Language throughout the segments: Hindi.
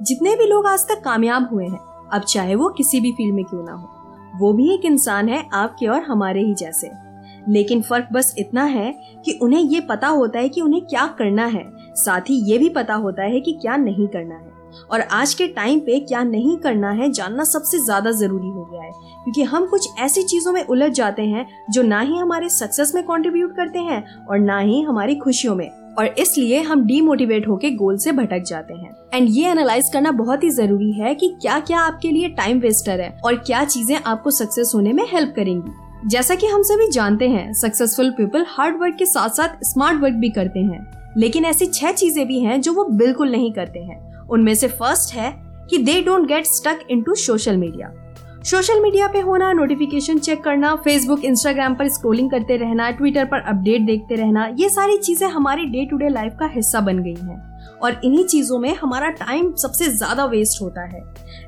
जितने भी लोग आज तक कामयाब हुए हैं, अब चाहे वो किसी भी फ़ील्ड में क्यों ना हो, वो भी एक इंसान है आपके और हमारे ही जैसे। लेकिन फ़र्क बस इतना है कि उन्हें ये पता होता है कि उन्हें क्या करना है, साथ ही ये भी पता होता है कि क्या नहीं करना है। और आज के टाइम पे क्या नहीं करना है जानना सबसे ज़्यादा ज़रूरी हो गया है, क्योंकि हम कुछ ऐसी चीज़ों में उलझ जाते हैं जो ना ही हमारे सक्सेस में कंट्रीब्यूट करते हैं और ना ही हमारी खुशियों में। और इसलिए हम डीमोटिवेट होकर गोल से भटक जाते हैं। एंड ये एनालाइज करना बहुत ही ज़रूरी है कि क्या क्या आपके लिए टाइम वेस्टर है और क्या चीज़ें आपको सक्सेस होने में हेल्प करेंगी। जैसा कि हम सभी जानते हैं सक्सेसफुल पीपल हार्ड वर्क के साथ साथ स्मार्ट वर्क भी करते हैं। लेकिन ऐसी छह चीज़ें भी हैं जो वो बिल्कुल नहीं करते हैं। उनमें से फ़र्स्ट है कि they don't get stuck into social media social media पे होना नोटिफिकेशन चेक करना फेसबुक इंस्टाग्राम पर स्क्रोलिंग करते रहना ट्विटर पर अपडेट देखते रहना, ये सारी चीज़ें हमारी डे टू डे लाइफ का हिस्सा बन गई हैं। और इन्हीं चीज़ों में हमारा टाइम सबसे ज़्यादा वेस्ट होता है।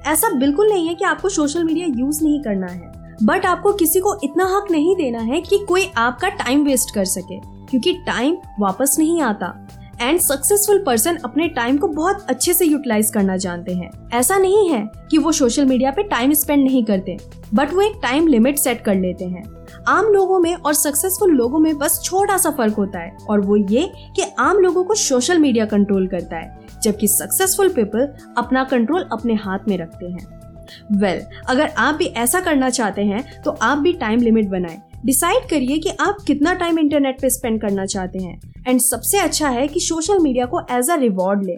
ऐसा बिल्कुल नहीं है कि आपको सोशल मीडिया यूज़ नहीं करना है बट आपको किसी को इतना हक नहीं देना है कि कोई आपका टाइम वेस्ट कर सके, क्योंकि टाइम वापस नहीं आता। एंड सक्सेसफुल पर्सन अपने टाइम को बहुत अच्छे से यूटिलाइज करना जानते हैं। ऐसा नहीं है कि वो सोशल मीडिया पे टाइम स्पेंड नहीं करते बट वो एक टाइम लिमिट सेट कर लेते हैं। आम लोगों में और सक्सेसफुल लोगों में बस छोटा सा फ़र्क होता है और वो ये कि आम लोगों को सोशल मीडिया कंट्रोल करता है जबकि सक्सेसफुल पीपल अपना कंट्रोल अपने हाथ में रखते हैं। वेल well, अगर आप भी ऐसा करना चाहते हैं तो आप भी टाइम लिमिट बनाएँ। डिसाइड करिए कि आप कितना टाइम इंटरनेट पे स्पेंड करना चाहते हैं। एंड सबसे अच्छा है कि सोशल मीडिया को एज अ रिवॉर्ड ले।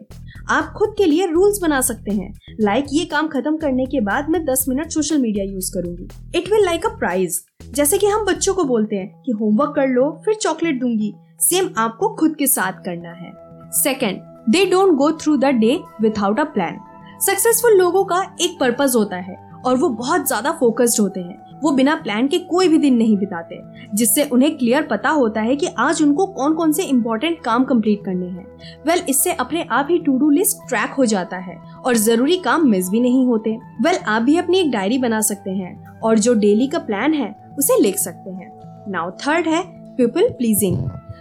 आप खुद के लिए रूल्स बना सकते हैं। लाइक like ये काम खत्म करने के बाद मैं 10 मिनट सोशल मीडिया यूज़ करूँगी। It will like a prize जैसे कि हम बच्चों को बोलते हैं कि होमवर्क कर लो, फिर चॉकलेट दूँगी। सेम आपको खुद के साथ करना है। Second they don't go through the day without a plan successful लोगों का एक पर्पज होता है। और वो बहुत ज़्यादा फोकस्ड होते हैं। वो बिना प्लान के कोई भी दिन नहीं बिताते जिससे उन्हें क्लियर पता होता है कि आज उनको कौन कौन से इम्पोर्टेंट काम कंप्लीट करने हैं। वेल well, इससे अपने आप ही टू डू लिस्ट ट्रैक हो जाता है और ज़रूरी काम मिस भी नहीं होते। वेल well, आप भी अपनी एक डायरी बना सकते हैं और जो डेली का प्लान है उसे लिख सकते हैं। नाउ थर्ड है पीपल प्लीजिंग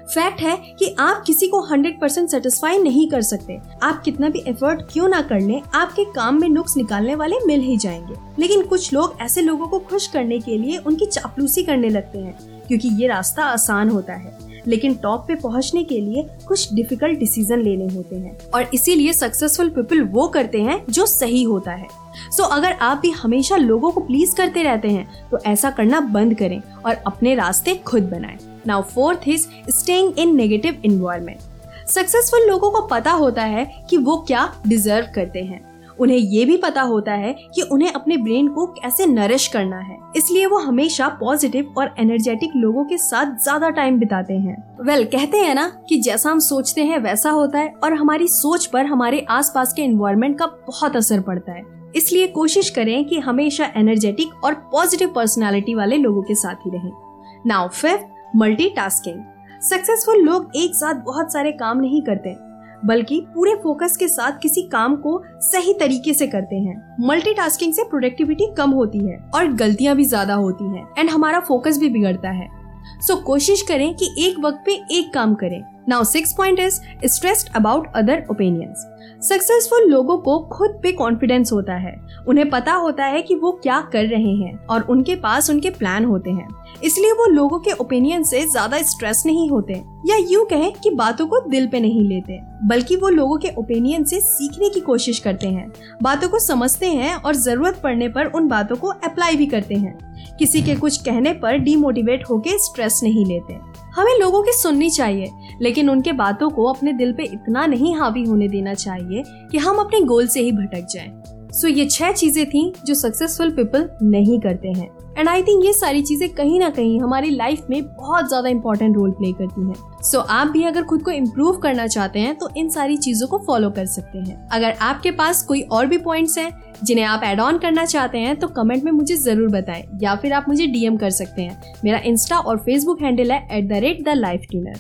फैक्ट है कि आप किसी को 100% परसेंट सेटिस्फाई नहीं कर सकते। आप कितना भी एफर्ट क्यों ना कर आपके काम में नुक्स निकालने वाले मिल ही जाएँगे। लेकिन कुछ लोग ऐसे लोगों को खुश करने के लिए उनकी चापलूसी करने लगते हैं क्योंकि ये रास्ता आसान होता है। लेकिन टॉप पे पहुँचने के लिए कुछ डिफ़िकल्ट डिसीज़न लेने होते हैं। और इसीलिए सक्सेसफुल पीपल वो करते हैं जो सही होता है। सो so, अगर आप भी हमेशा लोगों को प्लीज़ करते रहते हैं तो ऐसा करना बंद करें और अपने रास्ते खुद बनाएँ। Now fourth is staying in negative environment successful लोगों को पता होता है कि वो क्या डिजर्व करते हैं। उन्हें ये भी पता होता है कि उन्हें अपने ब्रेन को कैसे नरिश करना है। इसलिए वो हमेशा पॉजिटिव और एनर्जेटिक लोगों के साथ ज़्यादा टाइम बिताते हैं। वेल well, कहते हैं ना कि जैसा हम सोचते हैं वैसा होता है और हमारी सोच पर हमारे आसपास के इन्वायरमेंट का बहुत असर पड़ता है। इसलिए कोशिश करें कि हमेशा एनर्जेटिक और पॉजिटिव पर्सनैलिटी वाले लोगों के साथ ही रहें। नाउ फिफ्थ मल्टीटास्किंग सक्सेसफुल लोग एक साथ बहुत सारे काम नहीं करते, बल्कि पूरे फोकस के साथ किसी काम को सही तरीके से करते हैं। मल्टीटास्किंग से प्रोडक्टिविटी कम होती है और गलतियाँ भी ज़्यादा होती हैं एंड हमारा फोकस भी बिगड़ता है। सो so, कोशिश करें कि एक वक्त पे एक काम करें। Now six point is stressed about other opinions successful लोगों को खुद पे कॉन्फिडेंस होता है। उन्हें पता होता है कि वो क्या कर रहे हैं और उनके पास उनके प्लान होते हैं। इसलिए वो लोगों के ओपिनियन से ज़्यादा स्ट्रेस नहीं होते या यूँ कहें कि बातों को दिल पे नहीं लेते। बल्कि वो लोगों के ओपिनियन से सीखने की कोशिश करते हैं। बातों को समझते हैं और ज़रूरत पड़ने पर उन बातों को अप्लाई भी करते हैं। किसी के कुछ कहने पर डीमोटिवेट होके स्ट्रेस नहीं लेते हमें लोगों की सुननी चाहिए लेकिन उनके बातों को अपने दिल पे इतना नहीं हावी होने देना चाहिए कि हम अपने गोल से ही भटक जाएँ। सो so, ये छह चीज़ें थी जो सक्सेसफुल पीपल नहीं करते हैं एंड आई थिंक ये सारी चीज़ें कहीं ना कहीं हमारी लाइफ में बहुत ज़्यादा इंपॉर्टेंट रोल प्ले करती हैं। सो so, आप भी अगर खुद को इम्प्रूव करना चाहते हैं तो इन सारी चीज़ों को फॉलो कर सकते हैं। अगर आपके पास कोई और भी पॉइंट्स हैं जिन्हें आप एड ऑन करना चाहते हैं तो कमेंट में मुझे ज़रूर बताएँ या फिर आप मुझे डीएम कर सकते हैं। मेरा इंस्टा और फेसबुक हैंडल है at the rate the life tuner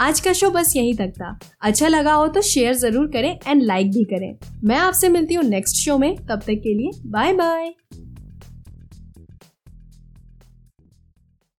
आज का शो बस यहीं तक था। अच्छा लगा हो तो शेयर ज़रूर करें एंड लाइक भी करें। मैं आपसे मिलती हूँ नेक्स्ट शो में। तब तक के लिए बाय बाय